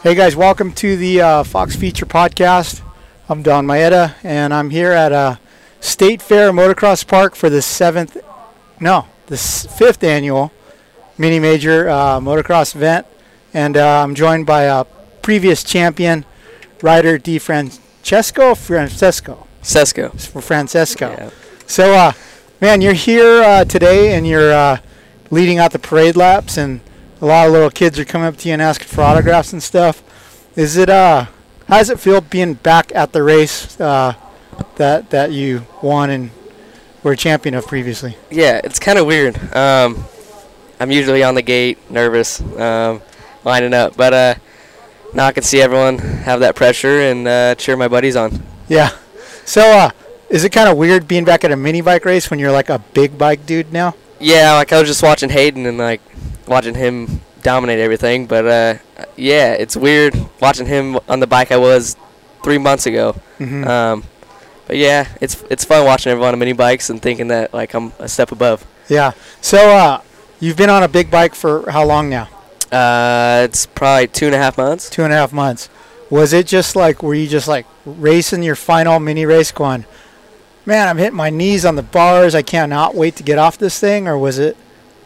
Hey guys, welcome to the uh, Fox Feature Podcast. I'm Donn Maeda, and I'm here at uh, State Fair Motocross Park for the seventh, no, the fifth annual mini major uh, motocross event, and uh, I'm joined by a previous champion, Ryder DiFrancesco. Francesco, for Francesco. Yeah. So, uh, man, you're here uh, today, and you're uh, leading out the parade laps, and a lot of little kids are coming up to you and asking for autographs and stuff. Is it uh, how does it feel being back at the race uh, that that you won and were a champion of previously? Yeah, it's kind of weird. Um, I'm usually on the gate, nervous, um, lining up, but uh, now I can see everyone have that pressure and uh, cheer my buddies on. Yeah. So, uh, is it kind of weird being back at a mini bike race when you're like a big bike dude now? Yeah, like I was just watching Haiden and like watching him dominate everything, but uh, yeah, it's weird watching him on the bike I was three months ago. Mm-hmm. Um, but yeah, it's it's fun watching everyone on mini bikes and thinking that like I'm a step above. yeah. So, uh, you've been on a big bike for how long now? Uh, it's probably two and a half months. two and a half months. Was it just like were you just like racing your final mini race going, man, I'm hitting my knees on the bars, I cannot wait to get off this thing, or was it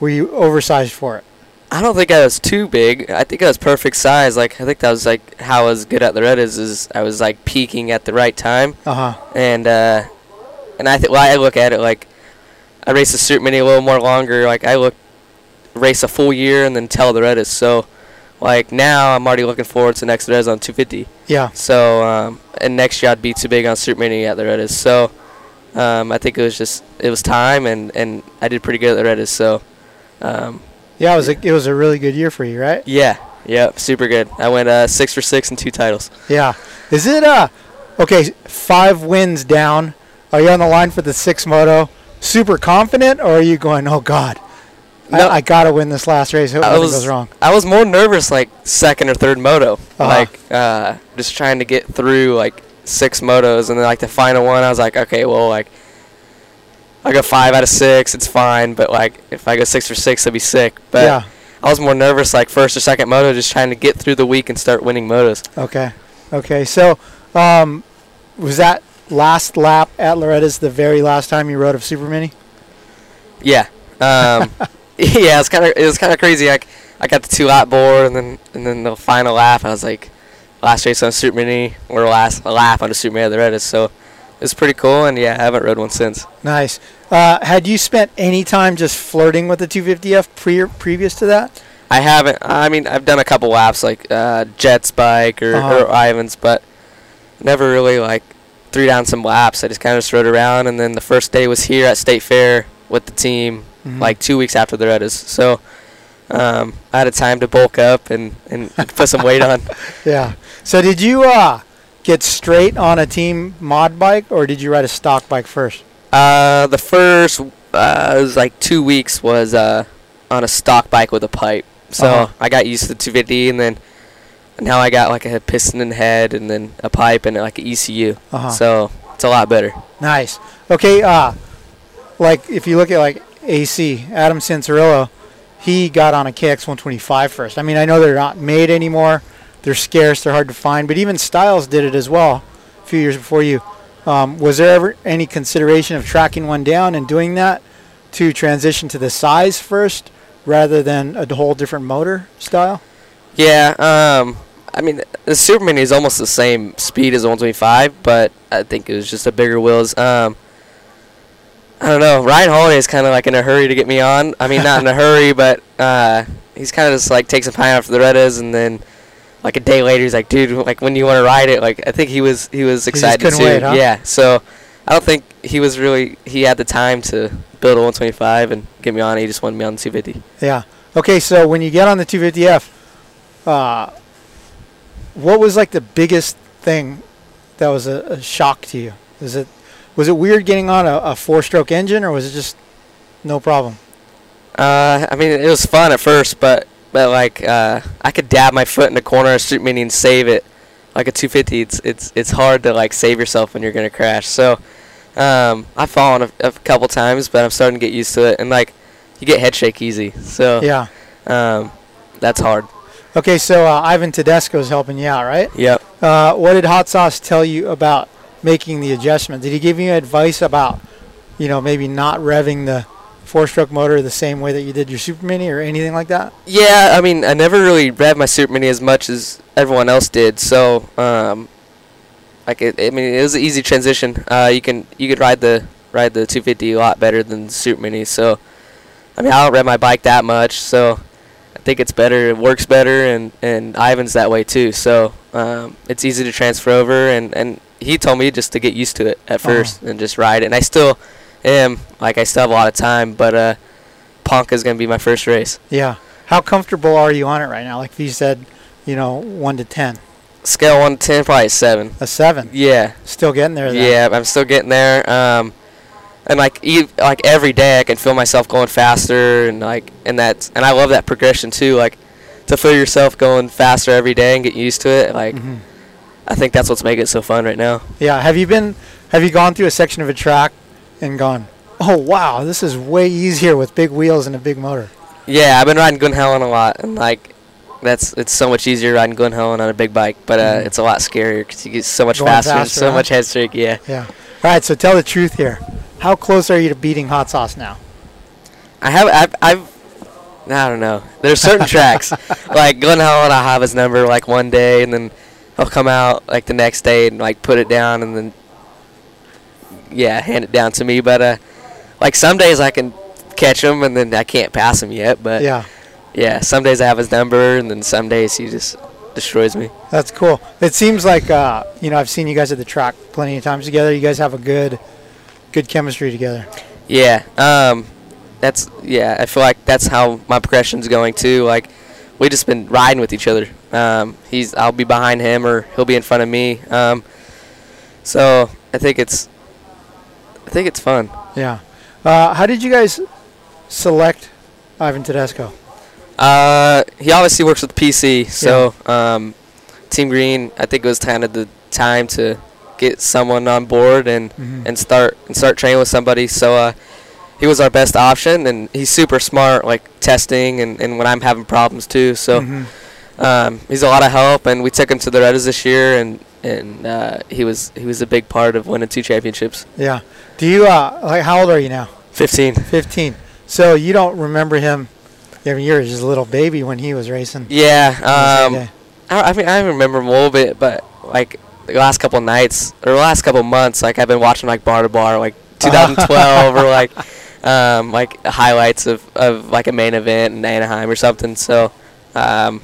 were you oversized for it? I don't think I was too big. I think I was perfect size. Like I think that was like how I was good at the red is, I was like peaking at the right time, Uh huh. and uh, and I think well I look at it like I race a Super Mini a little more longer. Like I look race a full year and then tell the red is so. Like now I'm already looking forward to next res on 250. Yeah. So um, and next year I'd be too big on Super Mini at the red is so. Um, I think it was just it was time and and I did pretty good at the red is so. Um, Yeah, it was a, it was a really good year for you, right? Yeah, yep, super good. I went uh, six for six and two titles. Yeah. Is it uh okay, five wins down. Are you on the line for the six moto? Super confident or are you going, Oh God, No. I, I gotta win this last race. Hope I was goes wrong. I was more nervous like second or third moto, Uh-huh. like uh, just trying to get through like six motos, and then like the final one, I was like, okay, well like I go five out of six, it's fine, but like if I go six for six, I'd be sick. But yeah. I was more nervous like first or second moto, just trying to get through the week and start winning motos. Okay. Okay. So, um, was that last lap at Loretta's the very last time you rode a Super Mini? Yeah. Um, yeah, it's kind of it was kind of crazy. Like I got the two lap board, and then and then the final lap, I was like, last race on a Super Mini or last lap on a Super Mini at the Reddit. So was pretty cool, and yeah, I haven't rode one since. Nice. Uh, had you spent any time just flirting with the 250F pre- previous to that? I haven't. I mean, I've done a couple laps like uh, Jet's bike or, Uh-huh. or Ivan's, but never really like threw down some laps. I just kind of just rode around, and then the first day was here at State Fair with the team, Mhm. like two weeks after the Reddit. So um, I had a time to bulk up and, and put some weight on. Yeah. So did you uh, get straight on a team mod bike, or did you ride a stock bike first? Uh, the first uh, it was like two weeks was uh, on a stock bike with a pipe. So Uh-huh. I got used to the 250, and then now I got like a piston and head, and then a pipe and like an ECU. Uh-huh. So it's a lot better. Nice. Okay. Uh, like if you look at like AC Adam Cianciarulo, he got on a KX 125 first. I mean, I know they're not made anymore. They're scarce. They're hard to find. But even Stilez did it as well a few years before you. Um, was there ever any consideration of tracking one down and doing that to transition to the size first rather than a whole different motor style? Yeah. Um. I mean, the Super Mini is almost the same speed as the 125, but I think it was just a bigger wheels. Um. I don't know. Ryan Holiday is kind of like in a hurry to get me on. I mean, not in a hurry, but uh, he's kind of just like takes some time after the Redas, and then like a day later, he's like, "Dude, like when do you want to ride it?" Like I think he was he was excited too. wait, huh? Yeah. So I don't think he was really he had the time to build a 125 and get me on. He just wanted me on the 250. Yeah. Okay, so when you get on the 250F, uh, what was like the biggest thing that was a, a shock to you? Is it was it weird getting on a, a four-stroke engine, or was it just no problem? Uh, I mean, it was fun at first, but but like uh, I could dab my foot in the corner of a street mini and save it. Like a 250, it's it's it's hard to like save yourself when you're gonna crash. So um, I've fallen a, a couple times, but I'm starting to get used to it. And like you get head shake easy, so Yeah. um, that's hard. Okay, so uh, Ivan Tedesco is helping you out, right? Yep. Uh, what did Hot Sauce tell you about making the adjustment? Did he give you advice about, you know, maybe not revving the four-stroke motor the same way that you did your Super Mini or anything like that? Yeah, I mean, I never really read my Super Mini as much as everyone else did. So, um, like, it, I mean, it was an easy transition. Uh, you can you could ride the ride the 250 a lot better than the Super Mini. So, I mean, I don't rev my bike that much. So, I think it's better. It works better, and and Ivan's that way too. So, um, it's easy to transfer over, and and he told me just to get used to it at Uh-huh. first and just ride it. And I still am like I still have a lot of time, but uh, Ponca is gonna be my first race. Yeah. How comfortable are you on it right now? Like if you said, you know, one to ten, Scale one to ten, probably a seven. a seven. Yeah, Still getting there. Then. yeah, I'm still getting there. Um, and like ev- like every day, I can feel myself going faster, and like and that's and I love that progression too. Like to feel yourself going faster every day and get used to it. Like Mhm. I think that's what's making it so fun right now. Yeah. Have you been? Have you gone through a section of a track and gone, oh wow, this is way easier with big wheels and a big motor? Yeah, I've been riding Glen Helen a lot, and like that's it's so much easier riding Glen Helen on a big bike, but uh, Mhm. it's a lot scarier because you get so much Going faster, faster, so huh? much head streak. Yeah. Yeah. All right. So tell the truth here. How close are you to beating Hot Sauce now? I have I've, I've I don't know. There's certain tracks like Glen Helen. I have his number like one day, and then he'll come out like the next day and like put it down, and then yeah, hand it down to me. But uh, like some days I can catch him, and then I can't pass him yet. But yeah. yeah. some days I have his number, and then some days he just destroys me. That's cool. It seems like uh, you know I've seen you guys at the track plenty of times together. You guys have a good, good chemistry together. Yeah. Um, that's yeah. I feel like that's how my progression's going too. Like we just been riding with each other. Um, he's I'll be behind him or he'll be in front of me. Um, so I think it's I think it's fun. Yeah. Uh, how did you guys select Ivan Tedesco? Uh, he obviously works with PC, so um, Team Green. I think it was kind of the time to get someone on board and Mhm. and start and start training with somebody. So uh, he was our best option, and he's super smart, like testing and, and when I'm having problems too. So Mhm. Um, he's a lot of help, and we took him to the Redas this year, and and uh, he was he was a big part of winning two championships. Yeah. Do you uh like how old are you now? Fifteen. Fifteen. So you don't remember him? I mean, you're just a little baby when he was racing. Yeah. Um, I, I mean, I remember him a little bit, but like the last couple nights or the last couple months, like I've been watching like bar to bar, like 2012 or like um, like highlights of, of like a main event in Anaheim or something. So, um,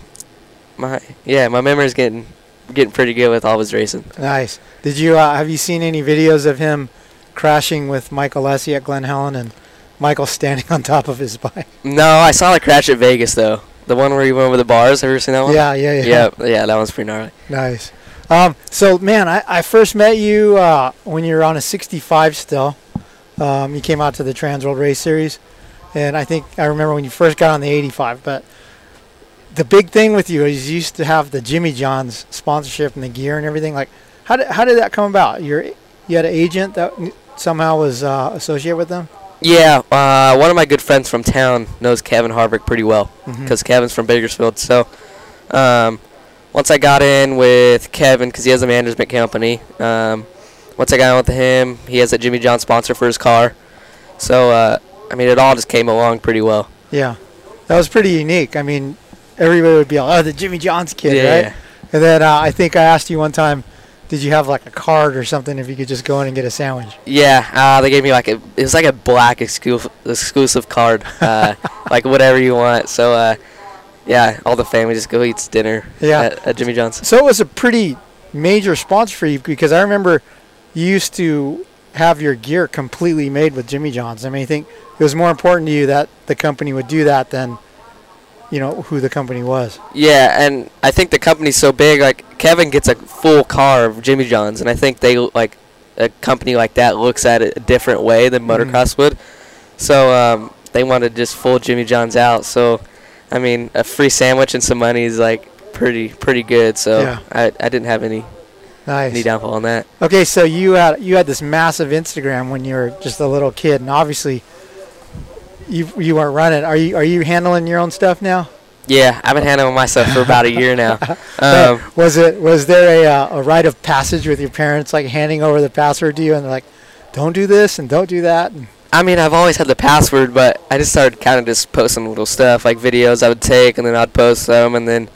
my yeah, my memory's getting getting pretty good with all of his racing. Nice. Did you uh, have you seen any videos of him crashing with Michael Lessie at Glen Helen and Michael standing on top of his bike? No, I saw the crash at Vegas though. The one where he went over the bars. Have you ever seen that one? Yeah, yeah, yeah. Yeah, yeah, that one's pretty gnarly. Nice. Um, so, man, I, I first met you uh, when you were on a 65 still. Um, you came out to the Trans World Race Series, and I think I remember when you first got on the 85. But the big thing with you is you used to have the Jimmy John's sponsorship and the gear and everything. Like, how did how did that come about? You're you had an agent that somehow was uh, associated with them. Yeah, uh, one of my good friends from town knows Kevin Harvick pretty well because Kevin's from Bakersfield. So, um, once I got in with Kevin, because he has a management company, um, once I got in with him, he has a Jimmy John sponsor for his car. So, uh, I mean, it all just came along pretty well. Yeah, that was pretty unique. I mean, everybody would be like, "Oh, the Jimmy John's kid, yeah, right?" And then uh, I think I asked you one time, did you have like a card or something if you could just go in and get a sandwich? yeah. Uh, they gave me like a, it was like a black exclusive exclusive card, uh, like whatever you want. So, uh, yeah, all the family just go eat dinner Yeah. at, at Jimmy John's. So it was a pretty major sponsor for you because I remember you used to have your gear completely made with Jimmy John's. I mean, I think it was more important to you that the company would do that than, you know, who the company was. Yeah, and I think the company's so big. Like Kevin gets a full car of Jimmy John's, and I think they like a company like that looks at it a different way than Mhm. motocross would. So um, they wanted just full Jimmy John's out. So, I mean, a free sandwich and some money is like pretty pretty good. So Yeah. I, I didn't have any Nice. any downfall on that. Okay, so you had you had this massive Instagram when you were just a little kid, and obviously you you weren't running. Are you are you handling your own stuff now? Yeah, I've been handling myself for about a year now. Um, was it was there a uh, a rite of passage with your parents, like handing over the password to you, and they're like, "Don't do this and don't do that"? And, I mean, I've always had the password, but I just started kind of just posting little stuff like videos I would take, and then I'd post them, and then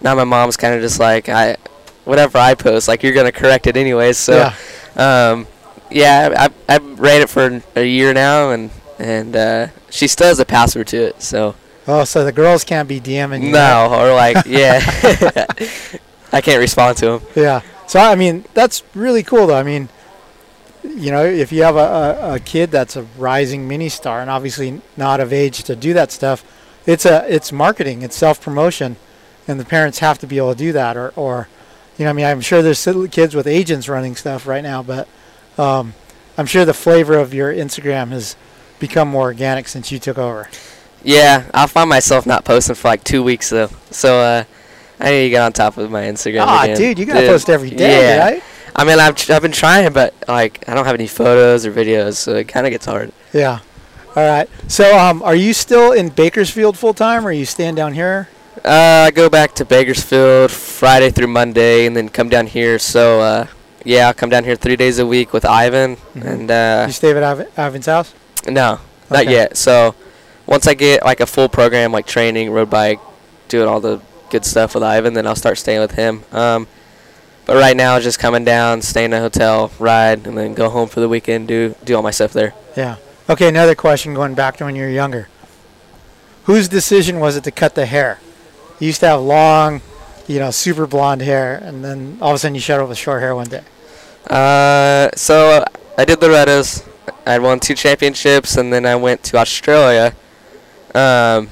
now my mom's kind of just like I, whatever I post, like you're gonna correct it anyways. So, yeah, um, yeah, I I ran it for a year now, and and uh, she still has a password to it. So Oh, so the girls can't be DMing you. no, or like yeah, I can't respond to them. Yeah. So I mean, that's really cool, though. I mean, you know, if you have a, a, kid that's a rising mini star and obviously not of age to do that stuff, it's a it's marketing, it's self promotion, and the parents have to be able to do that. Or, or you know, I mean, I'm sure there's kids with agents running stuff right now, but um, I'm sure the flavor of your Instagram has become more organic since you took over. Yeah, I'll find myself not posting for like two weeks though. So uh, I need to get on top of my Instagram. Ah, again. dude, you gotta Dude, post every day, yeah. right? I mean, I've I've been trying, but like I don't have any photos or videos, so it kind of gets hard. Yeah. All right. So, um, are you still in Bakersfield full time, or are you staying down here? Uh, I go back to Bakersfield Friday through Monday, and then come down here. So uh, yeah, I'll come down here three days a week with Ivan, Mhm. and uh, you stay at Ivan's house? No, not Okay. yet. So once I get like a full program, like training, road bike, doing all the good stuff with Ivan, then I'll start staying with him. Um, but right now, just coming down, staying in a hotel, ride, and then go home for the weekend, do do all my stuff there. Yeah. Okay. Another question going back to when you were younger. Whose decision was it to cut the hair? You used to have long, you know, super blonde hair, and then all of a sudden you showed up with short hair one day. Uh, so I did the Loretta's. I had won two championships, and then I went to Australia. Um,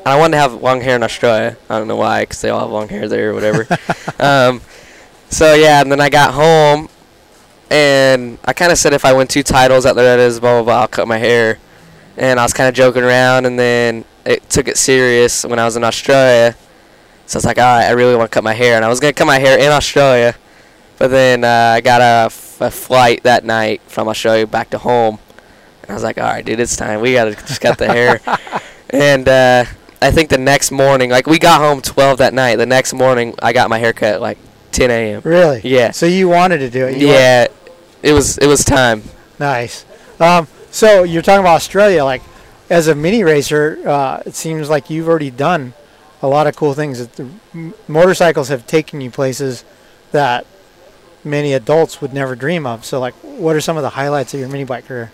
and I wanted to have long hair in Australia. I don't know why, because they all have long hair there or whatever. um, so yeah, and then I got home, and I kind of said if I win two titles at Loretta's, blah blah blah, I'll cut my hair. And I was kind of joking around, and then it took it serious when I was in Australia. So I was like, all right, I really want to cut my hair, and I was gonna cut my hair in Australia. But then uh, I got a, a flight that night from Australia back to home. And I was like, all right, dude, it's time. We got to just cut the hair. and uh, I think the next morning, like we got home 12 that night. The next morning, I got my hair cut like 10 a.m. Really? Yeah. So you wanted to do it? You wanted- Yeah, it was it was time. Nice. Um, so you're talking about Australia. Like, as a mini racer, uh, it seems like you've already done a lot of cool things. That the m- motorcycles have taken you places that many adults would never dream of. So, like, what are some of the highlights of your mini bike career?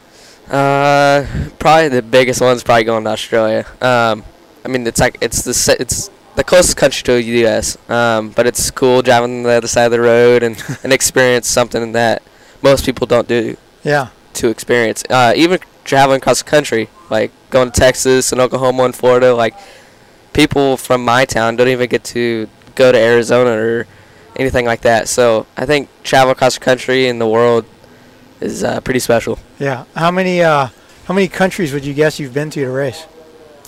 Uh, probably the biggest one's probably going to Australia. Um, I mean, it's like it's the it's the closest country to the U.S. Um, but it's cool driving the other side of the road and and experience something that most people don't do Yeah. to experience. Uh, even traveling across the country, like going to Texas and Oklahoma and Florida, like people from my town don't even get to go to Arizona or anything like that. So I think travel across the country and the world is uh, pretty special. Yeah. How many uh, how many countries would you guess you've been to to race?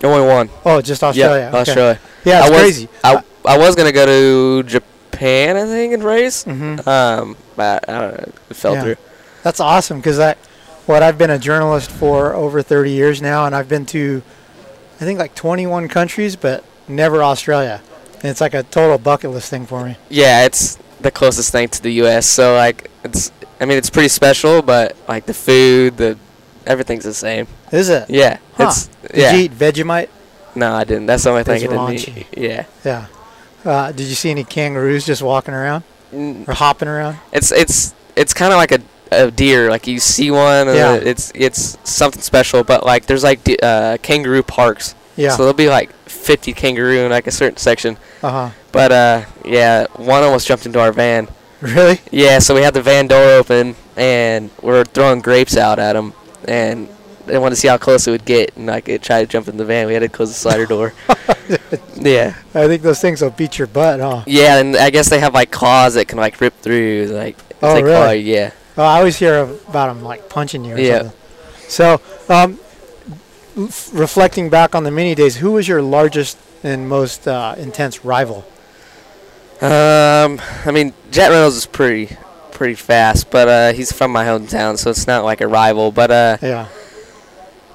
Only one. Oh, just Australia. Yeah, okay. Australia. Yeah, it's I was, crazy. I, I was gonna go to Japan, I think, and race. Mm-hmm. Um, but I don't know. It fell Yeah. through. That's awesome because I, what I've been a journalist for over 30 years now, and I've been to, I think like 21 countries, but never Australia. And it's like a total bucket list thing for me. Yeah, it's the closest thing to the U.S. So like, it's. I mean, it's pretty special, but like the food, the everything's the same. Is it? Yeah, Huh. it's Did yeah. you eat Vegemite? No, I didn't. That's the only thing I didn't eat. Yeah. Yeah. Uh, did you see any kangaroos just walking around Mm, or hopping around? It's it's it's kind of like a, a deer. Like you see one, and Yeah. it's it's something special. But like, there's like d- uh, kangaroo parks. Yeah. So there'll be like 50 kangaroo in like a certain section. Uh huh. But uh, yeah, one almost jumped into our van. Really? Yeah, so we had the van door open and we are throwing grapes out at him, and they wanted to see how close it would get, and like it tried to jump in the van. We had to close the slider door. yeah, I think those things will beat your butt, huh? yeah, and I guess they have like claws that can like rip through, like Oh, claw really? you, yeah. Well, I always hear about them like punching you or Yeah. something. So, um, reflecting back on the mini days, who was your largest and most uh, intense rival? Um, I mean, Jet Reynolds is pretty pretty fast, but uh, he's from my hometown, so it's not like a rival. But uh, Yeah.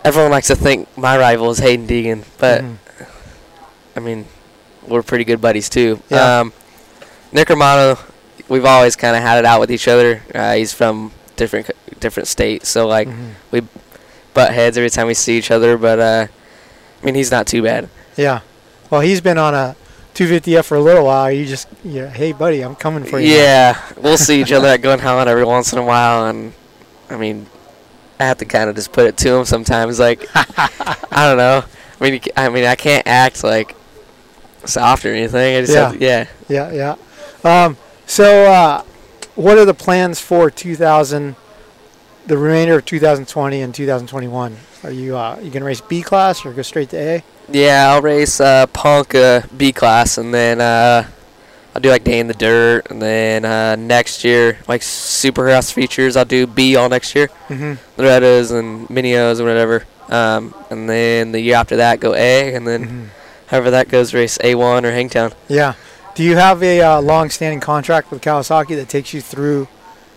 everyone likes to think my rival is Haiden Deegan, but Mhm. I mean, we're pretty good buddies too. Yeah. Um, Nick Romano, we've always kind of had it out with each other. Uh, he's from different different states, so like Mhm. we butt heads every time we see each other. But uh, I mean, he's not too bad. Yeah. Well, he's been on a 250F for a little while. You just, yeah, hey, buddy, I'm coming for you. Yeah, we'll see each other at Gun Hunt every once in a while, and I mean, I have to kind of just put it to him sometimes. Like, I don't know. I mean, I mean, I can't act like soft or anything. I just have to- yeah. Yeah, yeah. Um, so, uh, what are the plans for 2000, the remainder of 2020 and 2021? Are you uh, you gonna race B class or go straight to A? Yeah, I'll race uh, Punk uh, B class, and then uh, I'll do like Day in the Dirt, and then uh, next year, like Supercross features, I'll do B all next year, Mm-hmm. Loretta's and Mini O's and whatever. Um, and then the year after that, go A, and then hmm however that goes, race A1 or Hangtown. Yeah. Do you have a uh, long-standing contract with Kawasaki that takes you through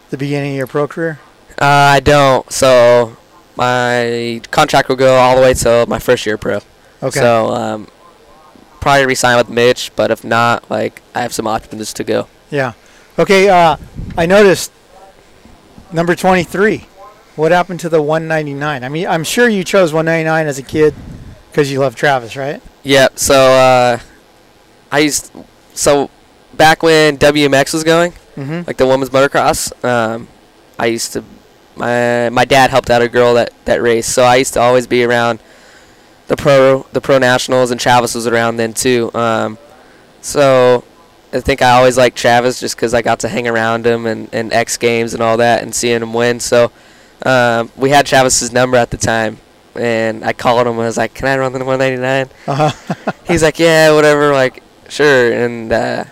the beginning of your pro career? Uh, I don't, so my contract will go all the way till my first year pro. Okay. So um, probably resign with Mitch, but if not, like I have some options to go. Yeah. Okay. Uh, I noticed number 23. What happened to the 199? I mean, I'm sure you chose 199 as a kid because you love Travis, right? Yeah. So uh, I used so back when WMX was going, Mm-hmm. like the women's motocross. Um, I used to my my dad helped out a girl that that raced, so I used to always be around the pro the pro nationals, and Travis was around then too. Um, so I think I always liked Travis just because I got to hang around him and, and X Games and all that and seeing him win. So um, we had Travis's number at the time, and I called him and I was like, "Can I run the 199?" Uh-huh. He's like, "Yeah, whatever." Like, sure. And uh,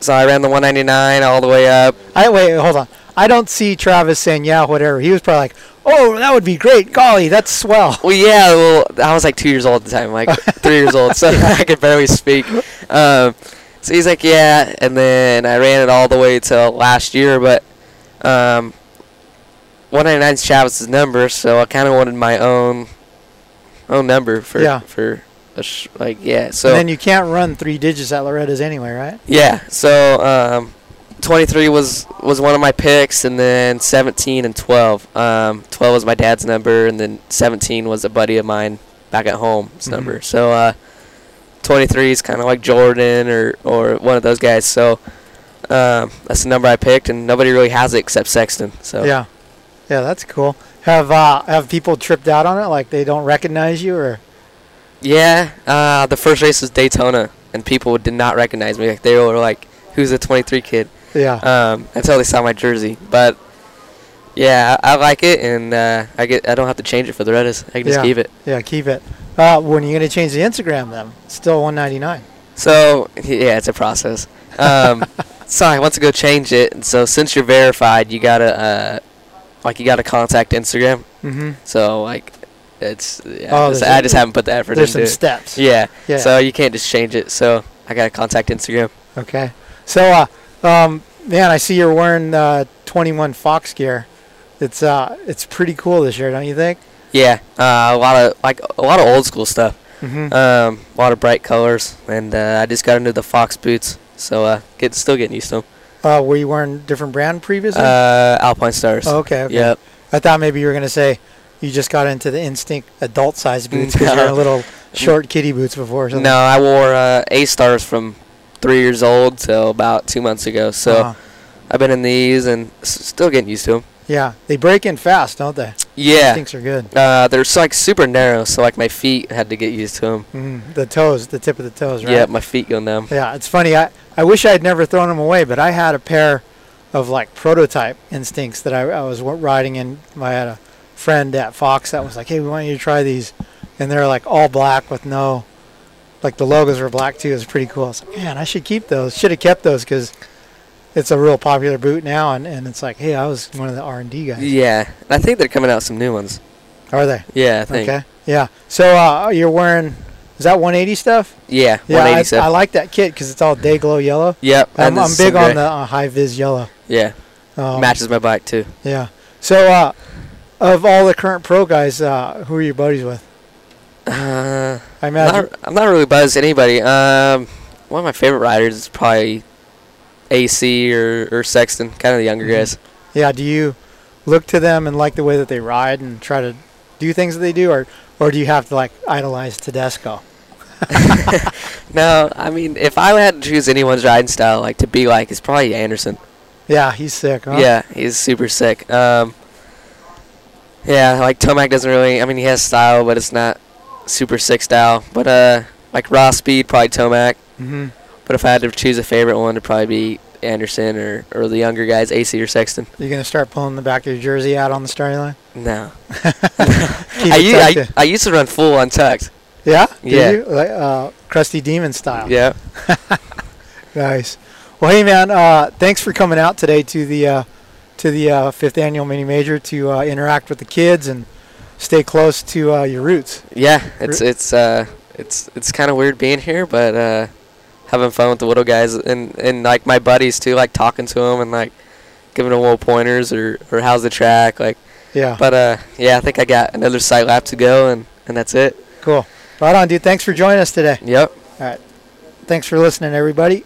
so I ran the 199 all the way up. I wait. Hold on. I don't see Travis saying yeah, whatever. He was probably like, "Oh, that would be great. Golly, that's swell." Well, yeah. Well, I was like two years old at the time, like three years old, so I could barely speak. Um, so he's like, yeah, and then I ran it all the way till last year, but um, 199 is Travis's number, so I kind of wanted my own own number for Yeah. for a sh- like yeah. So and then you can't run three digits at Loretta's anyway, right? yeah, so um, 23 was was one of my picks, and then 17 and 12. Um, 12 was my dad's number, and then 17 was a buddy of mine back at home's Mhm. number. So uh, 23 is kind of like Jordan or or one of those guys. So um, that's the number I picked, and nobody really has it except Sexton. So Yeah. Yeah, that's cool. Have uh, have people tripped out on it? Like they don't recognize you, or yeah. Uh, the first race was Daytona, and people did not recognize me. Like they were like, "Who's the 23 kid?" Yeah. um, until they saw my jersey. But yeah, I, I like it, and uh, I get I don't have to change it for the Reddis. I can just Yeah. keep it. Yeah, keep it. Uh, when are you gonna change the Instagram then? Still 199. So yeah, it's a process. Um, so I want to go change it. And so since you're verified, you gotta uh, like you gotta contact Instagram. Mm-hmm. So like it's yeah, Oh, just- there's I just haven't put the effort There's into some it. steps. Yeah. Yeah. So you can't just change it. So I gotta contact Instagram. Okay. So, uh, um, man, I see you're wearing uh, 21 Fox gear. It's uh, it's pretty cool this year, don't you think? Yeah. Uh, a lot of like a lot of old school stuff. Mm-hmm. Um, a lot of bright colors, and uh, I just got into the Fox boots, so uh, get still getting used to them. Uh, were you wearing different brand previously? Uh, Alpinestars. oh, okay. Okay. Yep. I thought maybe you were gonna say you just got into the Instinct adult size boots because you're in little short kitty boots before. or something. No, I wore uh, A Stars from three years old till about two months ago. So Uh-huh. I've been in these and s- still getting used to them. yeah, they break in fast, don't they? Yeah. Instincts are good. Uh, they're so, like super narrow, so like my feet had to get used to them. Mm, the toes, the tip of the toes, right? Yeah, my feet go numb. Yeah, it's funny. I, I wish I had never thrown them away, but I had a pair of like prototype instincts that I, I was riding in. I had a friend at Fox that was like, "Hey, we want you to try these," and they're like all black with no, like the logos were black too. It was pretty cool. I was like, man, I should keep those. Should have kept those because it's a real popular boot now, and, and it's like, hey, I was one of the R and D guys. Yeah, and I think they're coming out some new ones. Are they? Yeah, I think. Okay. Yeah. So uh, you're wearing. Is that 180 stuff? Yeah, Yeah, I, 187. I like that kit because it's all day glow yellow. yep. I'm, I'm big on the uh, high vis yellow. Yeah, Um, matches my bike too. Yeah. So, uh, of all the current pro guys, uh, who are your buddies with? Uh, I I'm not, I'm not really buzzed anybody. Um, one of my favorite riders is probably AC or, or Sexton, kind of the younger Mhm. guys. Yeah. Do you look to them and like the way that they ride and try to do things that they do, or or do you have to like idolize Tedesco? No, I mean, if I had to choose anyone's riding style like to be like, it's probably Anderson. Yeah, he's sick. Huh? Yeah, he's super sick. Um, yeah, like Tomac doesn't really. I mean, he has style, but it's not super sick style. But uh, like raw speed, probably Tomac. hmm But if I had to choose a favorite one, it'd probably be Anderson or, or the younger guys, AC or Sexton. You're gonna start pulling the back of your jersey out on the starting line. No, I, it I. I used to run full untucked. yeah. Yeah. you? Like, uh, crusty demon style. Yeah. Nice. Well, hey man, uh, thanks for coming out today to the uh, to the uh, fifth annual mini major to uh, interact with the kids and stay close to uh, your roots. Yeah, it's it's uh it's it's kind of weird being here, but uh, having fun with the little guys and and like my buddies too, like talking to them and like giving them little pointers or or how's the track, like. Yeah. But uh, yeah, I think I got another sight lap to go, and and that's it. cool. Right on, dude. Thanks for joining us today. Yep. All right. Thanks for listening, everybody.